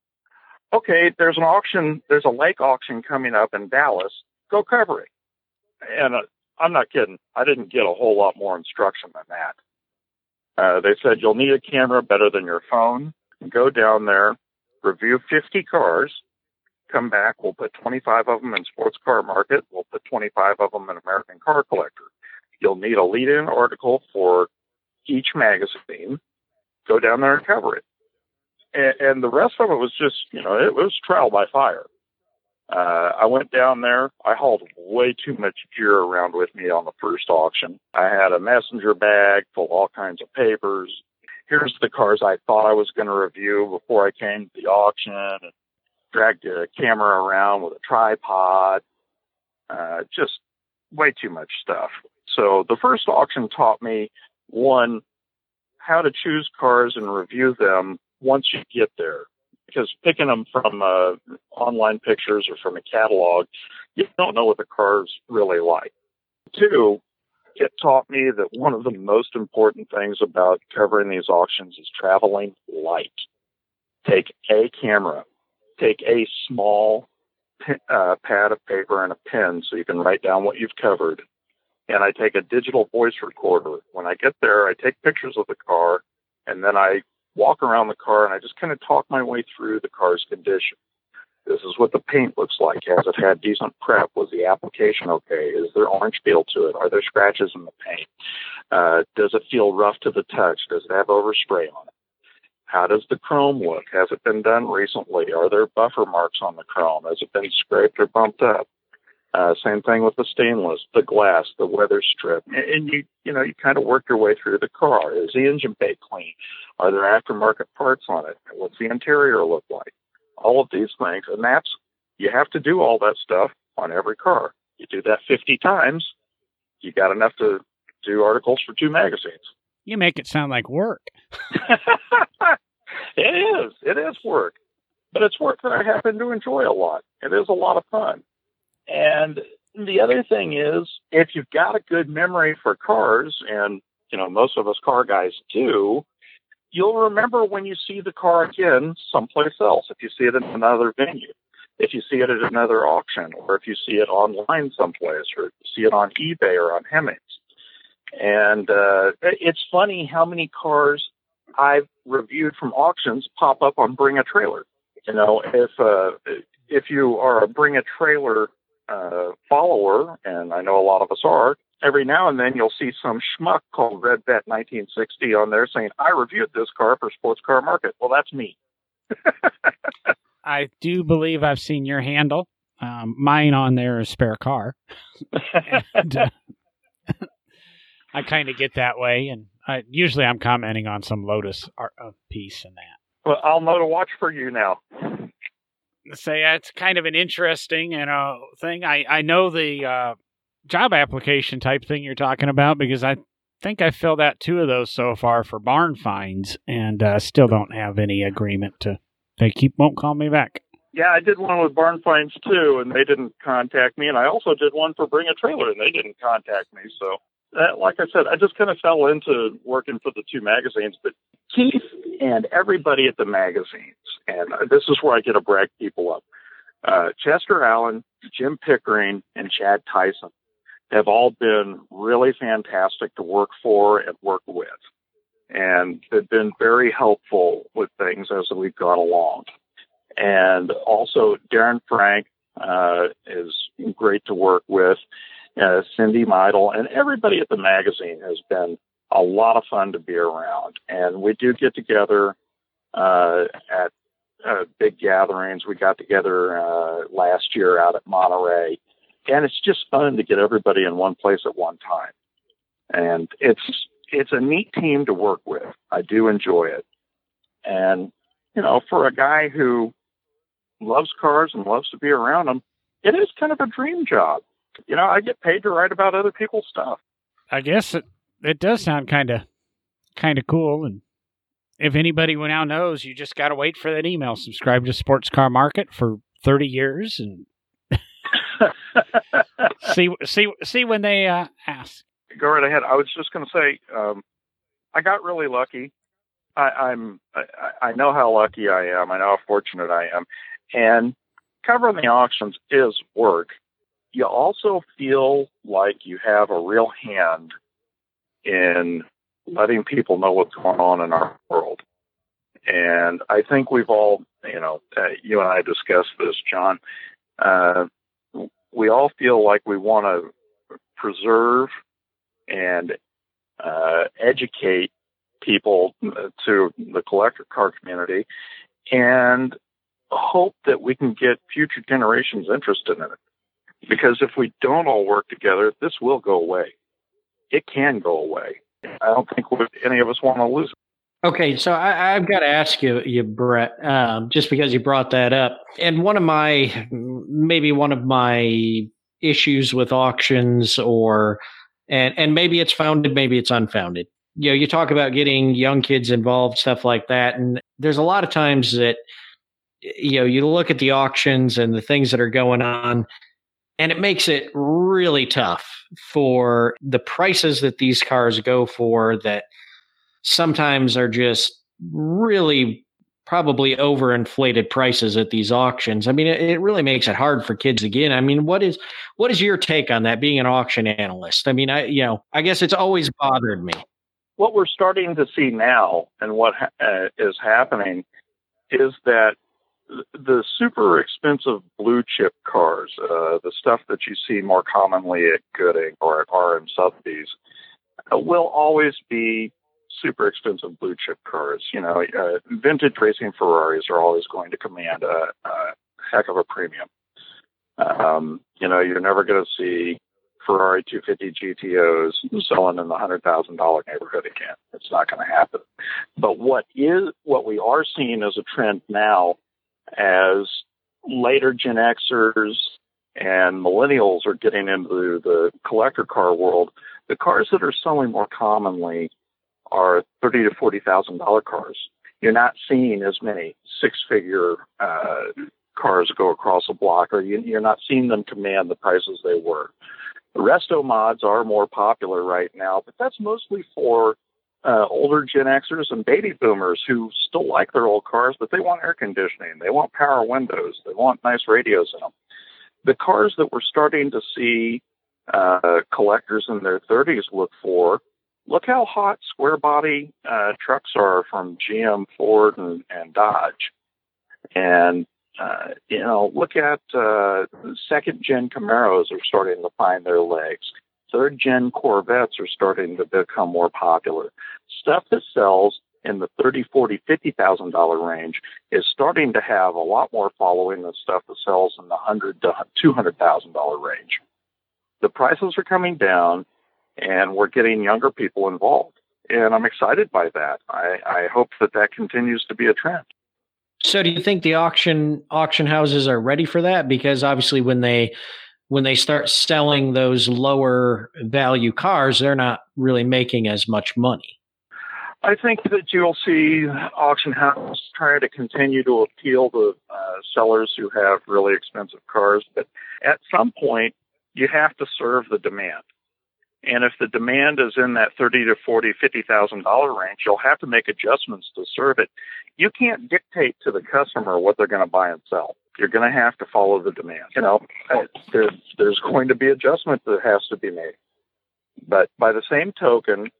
Okay, there's an auction, there's a Leake auction coming up in Dallas. Go cover it. And uh, I'm not kidding. I didn't get a whole lot more instruction than that. Uh, they said, You'll need a camera better than your phone. Go down there, review 50 cars, come back. We'll put 25 of them in sports car market. We'll put 25 of them in American car collector. You'll need a lead in article for each magazine. Go down there and cover it. And, and the rest of it was just, you know, it was trial by fire. Uh, I went down there. I hauled way too much gear around with me on the first auction. I had a messenger bag full of all kinds of papers. Here's the cars I thought I was going to review before I came to the auction. And dragged a camera around with a tripod, uh, just way too much stuff. So the first auction taught me one, how to choose cars and review them once you get there. Because picking them from uh, online pictures or from a catalog, you don't know what the car's really like. Two, it taught me that one of the most important things about covering these auctions is traveling light. Take a camera, take a small uh, pad of paper and a pen so you can write down what you've covered. And I take a digital voice recorder. When I get there, I take pictures of the car and then I walk around the car and I just kind of talk my way through the car's condition. This is what the paint looks like. Has it had decent prep? Was the application okay? Is there orange peel to it? Are there scratches in the paint? Uh, does it feel rough to the touch? Does it have overspray on it? How does the chrome look? Has it been done recently? Are there buffer marks on the chrome? Has it been scraped or bumped up? Uh, same thing with the stainless, the glass, the weather strip, and, and you you know you kind of work your way through the car. Is the engine bay clean? Are there aftermarket parts on it? What's the interior look like? All of these things, and that's you have to do all that stuff on every car. You do that 50 times, you got enough to do articles for two magazines. You make it sound like work. it is. It is work, but it's work that I happen to enjoy a lot. It is a lot of fun. And the other thing is, if you've got a good memory for cars, and you know most of us car guys do, you'll remember when you see the car again someplace else. If you see it in another venue, if you see it at another auction, or if you see it online someplace, or see it on eBay or on Hemmings. And uh, it's funny how many cars I've reviewed from auctions pop up on Bring a Trailer. You know, if uh, if you are a Bring a Trailer uh, follower, and I know a lot of us are, every now and then you'll see some schmuck called Red Bet 1960 on there saying, I reviewed this car for Sports Car Market. Well, that's me. I do believe I've seen your handle. Um, mine on there is spare car. and, uh, I kind of get that way, and I, usually I'm commenting on some Lotus art, uh, piece and that. Well, I'll know to watch for you now say that's kind of an interesting you know thing. I I know the uh, job application type thing you're talking about because I think I filled out two of those so far for barn finds and uh, still don't have any agreement to. They keep won't call me back. Yeah, I did one with barn finds too, and they didn't contact me. And I also did one for bring a trailer, and they didn't contact me. So uh, like I said, I just kind of fell into working for the two magazines. But Keith and everybody at the magazines, and this is where I get to brag people up. Uh, Chester Allen, Jim Pickering, and Chad Tyson have all been really fantastic to work for and work with. And they've been very helpful with things as we've gone along. And also Darren Frank uh, is great to work with uh, Cindy Meitle, and everybody at the magazine has been a lot of fun to be around. And we do get together uh, at uh, big gatherings. We got together uh, last year out at Monterey, and it's just fun to get everybody in one place at one time. And it's it's a neat team to work with. I do enjoy it, and you know, for a guy who loves cars and loves to be around them, it is kind of a dream job you know, I get paid to write about other people's stuff. I guess it it does sound kind of kind of cool and if anybody now knows, you just got to wait for that email. Subscribe to Sports Car Market for 30 years and see see see when they uh, ask. Go right ahead. I was just going to say, um, I got really lucky. I, am I, I know how lucky I am. I know how fortunate I am, and covering the auctions is work you also feel like you have a real hand in letting people know what's going on in our world. And I think we've all, you know, uh, you and I discussed this, John. Uh, we all feel like we want to preserve and uh, educate people to the collector car community and hope that we can get future generations interested in it. Because if we don't all work together, this will go away. It can go away. I don't think any of us want to lose it. Okay, so I, have got to ask you, you Brett, um, just because you brought that up, and one of my maybe one of my issues with auctions, or and and maybe it's founded, maybe it's unfounded. You know, you talk about getting young kids involved, stuff like that, and there's a lot of times that you know you look at the auctions and the things that are going on, And it makes it really tough for the prices that these cars go for that sometimes are just really probably overinflated prices at these auctions. I mean, it, it, really makes it hard for kids again. I mean, what is what is your take on that? Being an auction analyst, I mean, I you know, I guess it's always bothered me. What we're starting to see now, and what ha- uh, is happening, is that the super expensive blue chip cars, uh, the stuff that you see more commonly at Gooding or at RM Sotheby's, uh, will always be super expensive blue chip cars. You know, uh, vintage racing Ferraris are always going to command a, a heck of a premium. Um, you know, you're never going to see Ferrari 250 GTOs selling in the hundred thousand dollar neighborhood again. It's not going to happen. But what is what we are seeing as a trend now, as later Gen Xers and millennials are getting into the collector car world, the cars that are selling more commonly are thirty to forty thousand dollar cars. You're not seeing as many six figure uh, cars go across a block, or you, you're not seeing them command the prices they were. The resto mods are more popular right now, but that's mostly for uh, older Gen Xers and baby boomers who still like their old cars, but they want air conditioning, they want power windows, they want nice radios in them. The cars that we're starting to see uh, collectors in their 30s look for look how hot square body uh, trucks are from GM, Ford, and, and Dodge. And, uh, you know, look at uh, second gen Camaros are starting to find their legs. Third gen Corvettes are starting to become more popular. Stuff that sells in the thirty, forty, fifty thousand dollar range is starting to have a lot more following than stuff that sells in the hundred to two hundred thousand dollar range. The prices are coming down and we're getting younger people involved. And I'm excited by that. I, I hope that that continues to be a trend. So, do you think the auction auction houses are ready for that? Because obviously, when they when they start selling those lower value cars, they're not really making as much money. I think that you'll see auction houses trying to continue to appeal to uh, sellers who have really expensive cars, but at some point, you have to serve the demand. And if the demand is in that thirty to forty, fifty thousand dollar range, you'll have to make adjustments to serve it. You can't dictate to the customer what they're going to buy and sell. You're going to have to follow the demand. You know, there, there's going to be adjustment that has to be made. But by the same token,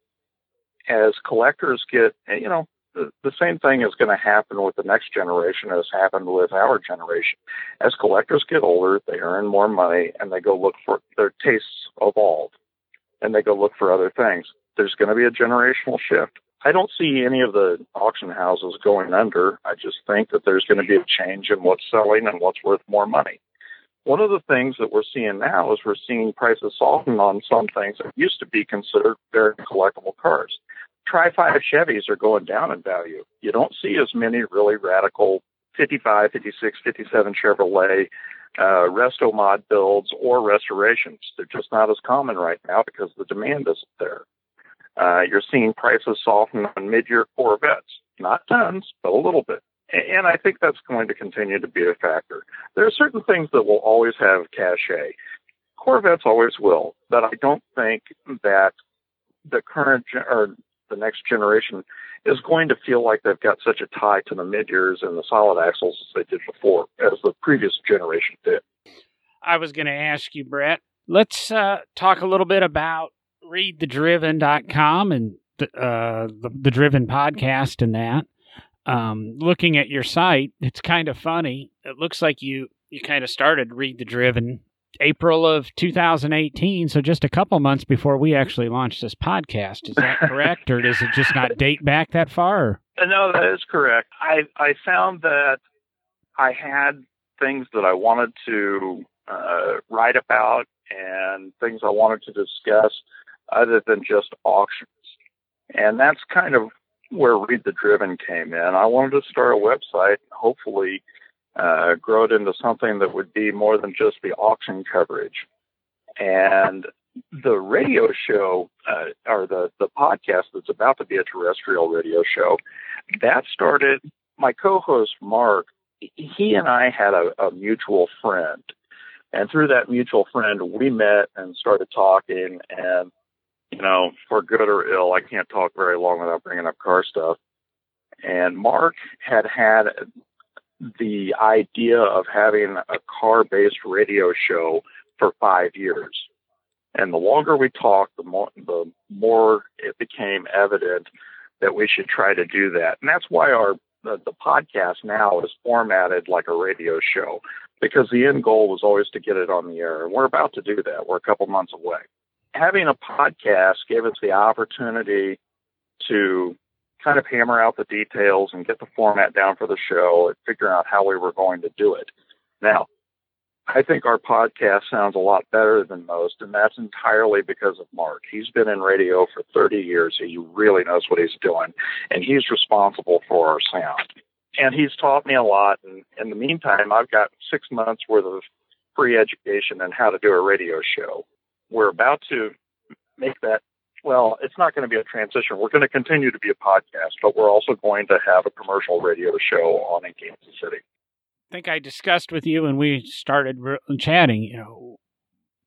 as collectors get, eh, you know, the, the same thing is going to happen with the next generation as happened with our generation. As collectors get older, they earn more money and they go look for their tastes evolve and they go look for other things. There's going to be a generational shift. I don't see any of the auction houses going under. I just think that there's going to be a change in what's selling and what's worth more money. One of the things that we're seeing now is we're seeing prices soften on some things that used to be considered very collectible cars. Tri 5 Chevys are going down in value. You don't see as many really radical 55, 56, 57 Chevrolet uh, resto mod builds or restorations. They're just not as common right now because the demand isn't there. Uh, you're seeing prices soften on mid-year Corvettes, not tons, but a little bit. And I think that's going to continue to be a factor. There are certain things that will always have cachet. Corvettes always will, but I don't think that the current or the next generation is going to feel like they've got such a tie to the mid years and the solid axles as they did before, as the previous generation did. I was going to ask you, Brett. Let's uh, talk a little bit about readthedriven.com and the, uh, the, the Driven podcast and that. Um, looking at your site, it's kind of funny. It looks like you you kind of started Read the Driven April of 2018, so just a couple months before we actually launched this podcast. Is that correct, or does it just not date back that far? Uh, no, that is correct. I I found that I had things that I wanted to uh, write about and things I wanted to discuss other than just auctions, and that's kind of where Read the Driven came in. I wanted to start a website, hopefully uh, grow it into something that would be more than just the auction coverage. And the radio show, uh, or the, the podcast that's about to be a terrestrial radio show, that started, my co host Mark, he and I had a, a mutual friend And through that mutual friend, we met and started talking. And, you know, for good or ill, I can't talk very long without bringing up car stuff. And Mark had had the idea of having a car based radio show for five years. And the longer we talked, the more, the more it became evident that we should try to do that. And that's why our the, the podcast now is formatted like a radio show because the end goal was always to get it on the air. And we're about to do that. We're a couple months away. Having a podcast gave us the opportunity to kind of hammer out the details and get the format down for the show and figure out how we were going to do it. Now, I think our podcast sounds a lot better than most, and that's entirely because of Mark. He's been in radio for 30 years. He really knows what he's doing, and he's responsible for our sound. And he's taught me a lot. And in the meantime, I've got six months worth of free education on how to do a radio show. We're about to make that well, it's not going to be a transition. We're going to continue to be a podcast, but we're also going to have a commercial radio show on in Kansas City. I think I discussed with you when we started chatting, you know,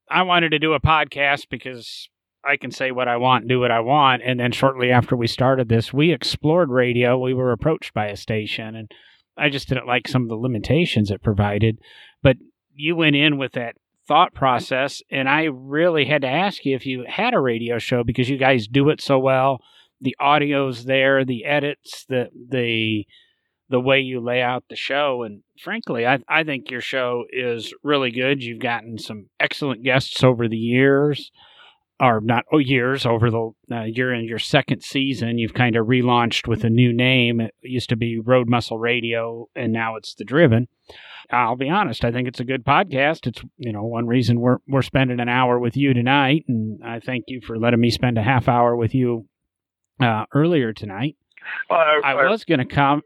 I wanted to do a podcast because I can say what I want do what I want. And then shortly after we started this, we explored radio. We were approached by a station, and I just didn't like some of the limitations it provided. But you went in with that thought process. And I really had to ask you if you had a radio show because you guys do it so well. The audio's there, the edits, the the the way you lay out the show. And frankly, I, I think your show is really good. You've gotten some excellent guests over the years, or not oh, years, over the uh, you're in your second season. You've kind of relaunched with a new name. It used to be Road Muscle Radio, and now it's The Driven. I'll be honest. I think it's a good podcast. It's you know one reason we're we're spending an hour with you tonight, and I thank you for letting me spend a half hour with you uh, earlier tonight. Well, I, I, I was going to come.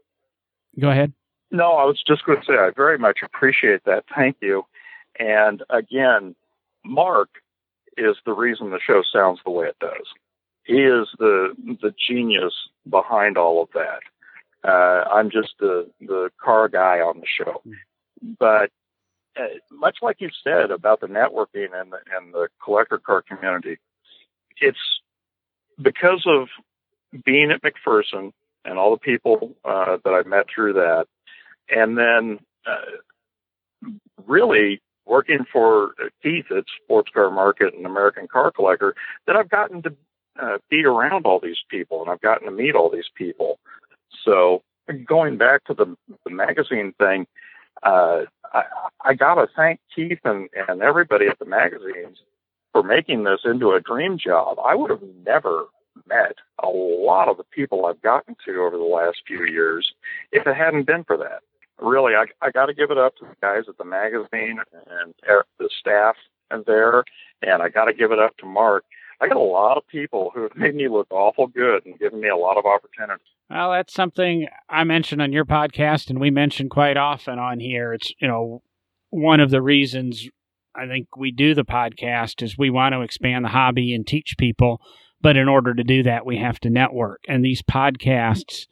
Go ahead. No, I was just going to say I very much appreciate that. Thank you. And again, Mark is the reason the show sounds the way it does. He is the the genius behind all of that. Uh, I'm just the the car guy on the show. But uh, much like you said about the networking and the, and the collector car community, it's because of being at McPherson and all the people uh, that I've met through that, and then uh, really working for Keith at Sports Car Market and American Car Collector, that I've gotten to uh, be around all these people and I've gotten to meet all these people. So going back to the, the magazine thing, uh, I, I got to thank Keith and, and everybody at the magazines for making this into a dream job. I would have never met a lot of the people I've gotten to over the last few years if it hadn't been for that. Really, I, I got to give it up to the guys at the magazine and the staff and there, and I got to give it up to Mark. I got a lot of people who have made me look awful good and given me a lot of opportunities. Well, that's something I mentioned on your podcast, and we mention quite often on here. It's you know one of the reasons I think we do the podcast is we want to expand the hobby and teach people, but in order to do that, we have to network. And these podcasts,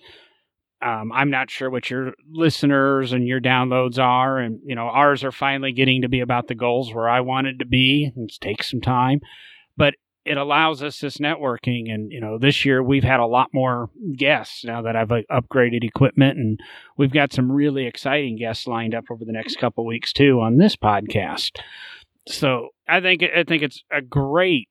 um, I'm not sure what your listeners and your downloads are, and you know ours are finally getting to be about the goals where I wanted to be. It takes some time, but it allows us this networking and you know this year we've had a lot more guests now that i've uh, upgraded equipment and we've got some really exciting guests lined up over the next couple weeks too on this podcast so i think i think it's a great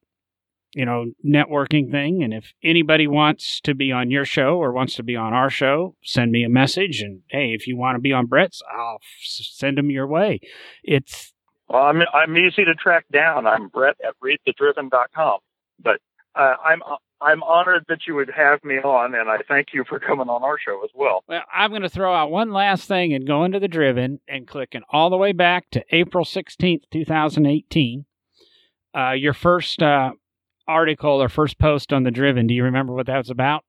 you know networking thing and if anybody wants to be on your show or wants to be on our show send me a message and hey if you want to be on brett's i'll send them your way it's well, I'm I'm easy to track down. I'm Brett at readthedriven.com. But uh, I'm I'm honored that you would have me on, and I thank you for coming on our show as well. Well, I'm going to throw out one last thing and go into the Driven and clicking all the way back to April 16th, 2018. Uh, your first uh, article or first post on the Driven. Do you remember what that was about?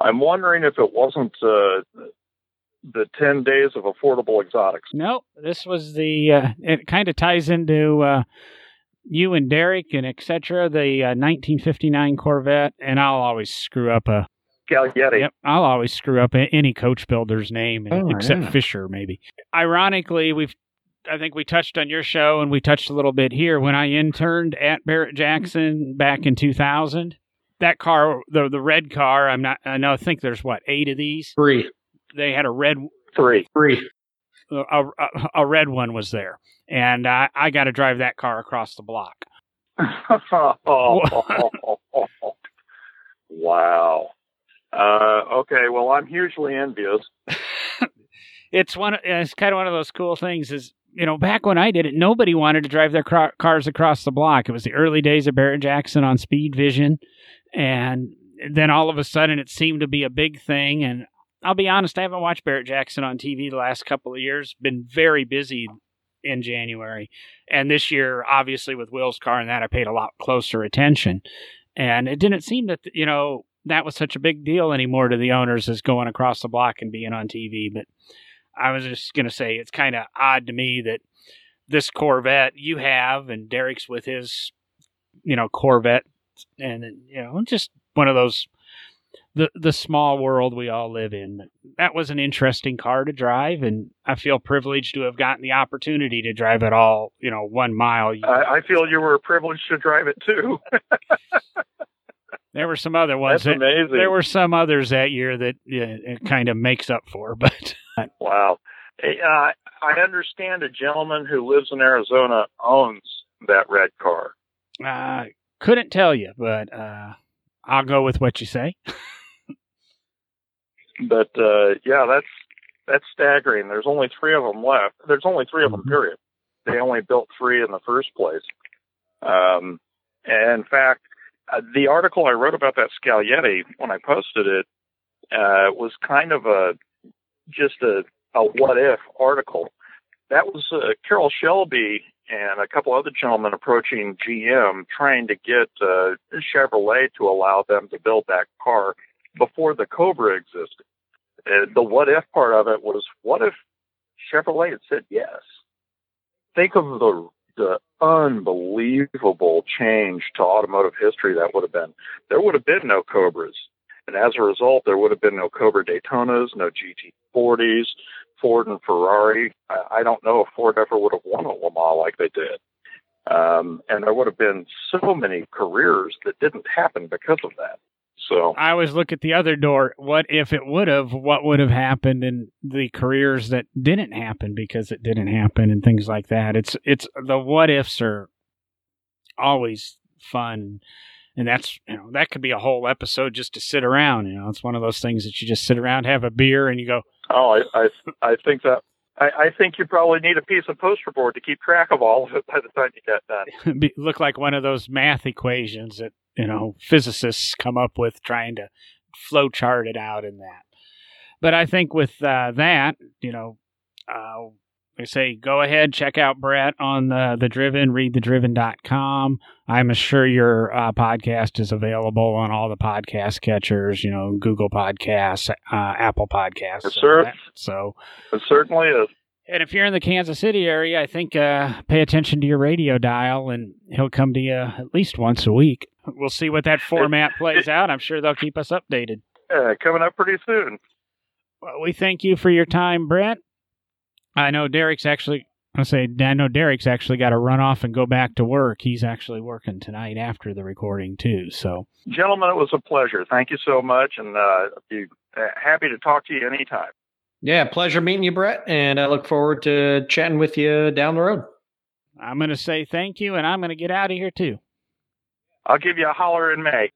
I'm wondering if it wasn't uh, the 10 days of affordable exotics. No, this was the, uh, it kind of ties into uh, you and Derek and etc. The uh, 1959 Corvette, and I'll always screw up a. Scaglietti. Yep, I'll always screw up any coach builder's name, oh, except yeah. Fisher, maybe. Ironically, we've I think we touched on your show and we touched a little bit here when I interned at Barrett Jackson back in 2000. That car, the the red car, I'm not. I know. I think there's what eight of these. Three, They had a red Three. three. a, a, a red one was there, and I, I got to drive that car across the block. wow. Uh, okay, well, I'm hugely envious. It's one. It's kind of one of those cool things. Is you know, back when I did it, nobody wanted to drive their cars across the block. It was the early days of Barrett Jackson on Speed Vision, and then all of a sudden, it seemed to be a big thing. And I'll be honest, I haven't watched Barrett Jackson on TV the last couple of years. Been very busy in January, and this year, obviously, with Will's car and that, I paid a lot closer attention. And it didn't seem that you know that was such a big deal anymore to the owners as going across the block and being on TV. But I was just going to say it's kind of odd to me that this Corvette you have and Derek's with his, you know, Corvette, and you know, just one of those the the small world we all live in. But that was an interesting car to drive, and I feel privileged to have gotten the opportunity to drive it all, you know, one mile. I, I feel you were privileged to drive it too. There were some other ones. That's that, amazing. there were some others that year that yeah, it kind of makes up for, but Wow. Uh, I understand a gentleman who lives in Arizona owns that red car. uh, couldn't tell you. But uh, I'll go with what you say. But uh, yeah, that's that's staggering. There's only three of them left. There's only 3 of them. Mhm. Period. They only built three in the first place. Um, and in fact, uh, the article I wrote about that Scaglietti when I posted it uh, was kind of a just a, a what if article. That was uh, Carroll Shelby and a couple other gentlemen approaching GM trying to get uh, Chevrolet to allow them to build that car before the Cobra existed. Uh, the what if part of it was what if Chevrolet had said yes? Think of the the unbelievable change to automotive history that would have been. There would have been no Cobras. And as a result, there would have been no Cobra Daytonas, no GT40s, Ford and Ferrari. I, I don't know if Ford ever would have won a Le Mans like they did. Um, and there would have been so many careers that didn't happen because of that. So I always look at the other door. What if it would have? What would have happened in the careers that didn't happen because it didn't happen and things like that? It's it's the what ifs are always fun, and that's you know that could be a whole episode just to sit around. You know, it's one of those things that you just sit around, have a beer, and you go, Oh, I, I, I think that. I, I think you probably need a piece of poster board to keep track of all of it by the time you get done. be, look like one of those math equations that you know physicists come up with trying to flow chart it out in that. But I think with uh, that, you know, uh, I say go ahead, check out Brett on the the Driven, readthedriven.com. I'm sure your uh, podcast is available on all the podcast catchers, you know, Google Podcasts, uh, Apple Podcasts. Yes, so that- so It certainly is. and if you're in the Kansas City area, I think uh, pay attention to your radio dial, and he'll come to you at least once a week. We'll see what that format plays out. I'm sure they'll keep us updated. Uh, coming up pretty soon. Well, we thank you for your time, Brett. I know Derek's actually. I say I know Derek's actually got to run off and go back to work. He's actually working tonight after the recording too. So Gentlemen, it was a pleasure. Thank you so much, and uh, be uh, happy to talk to you anytime. Yeah, pleasure meeting you, Brett, and I look forward to chatting with you down the road. I'm going to say thank you, and I'm going to get out of here too. I'll give you a holler in May.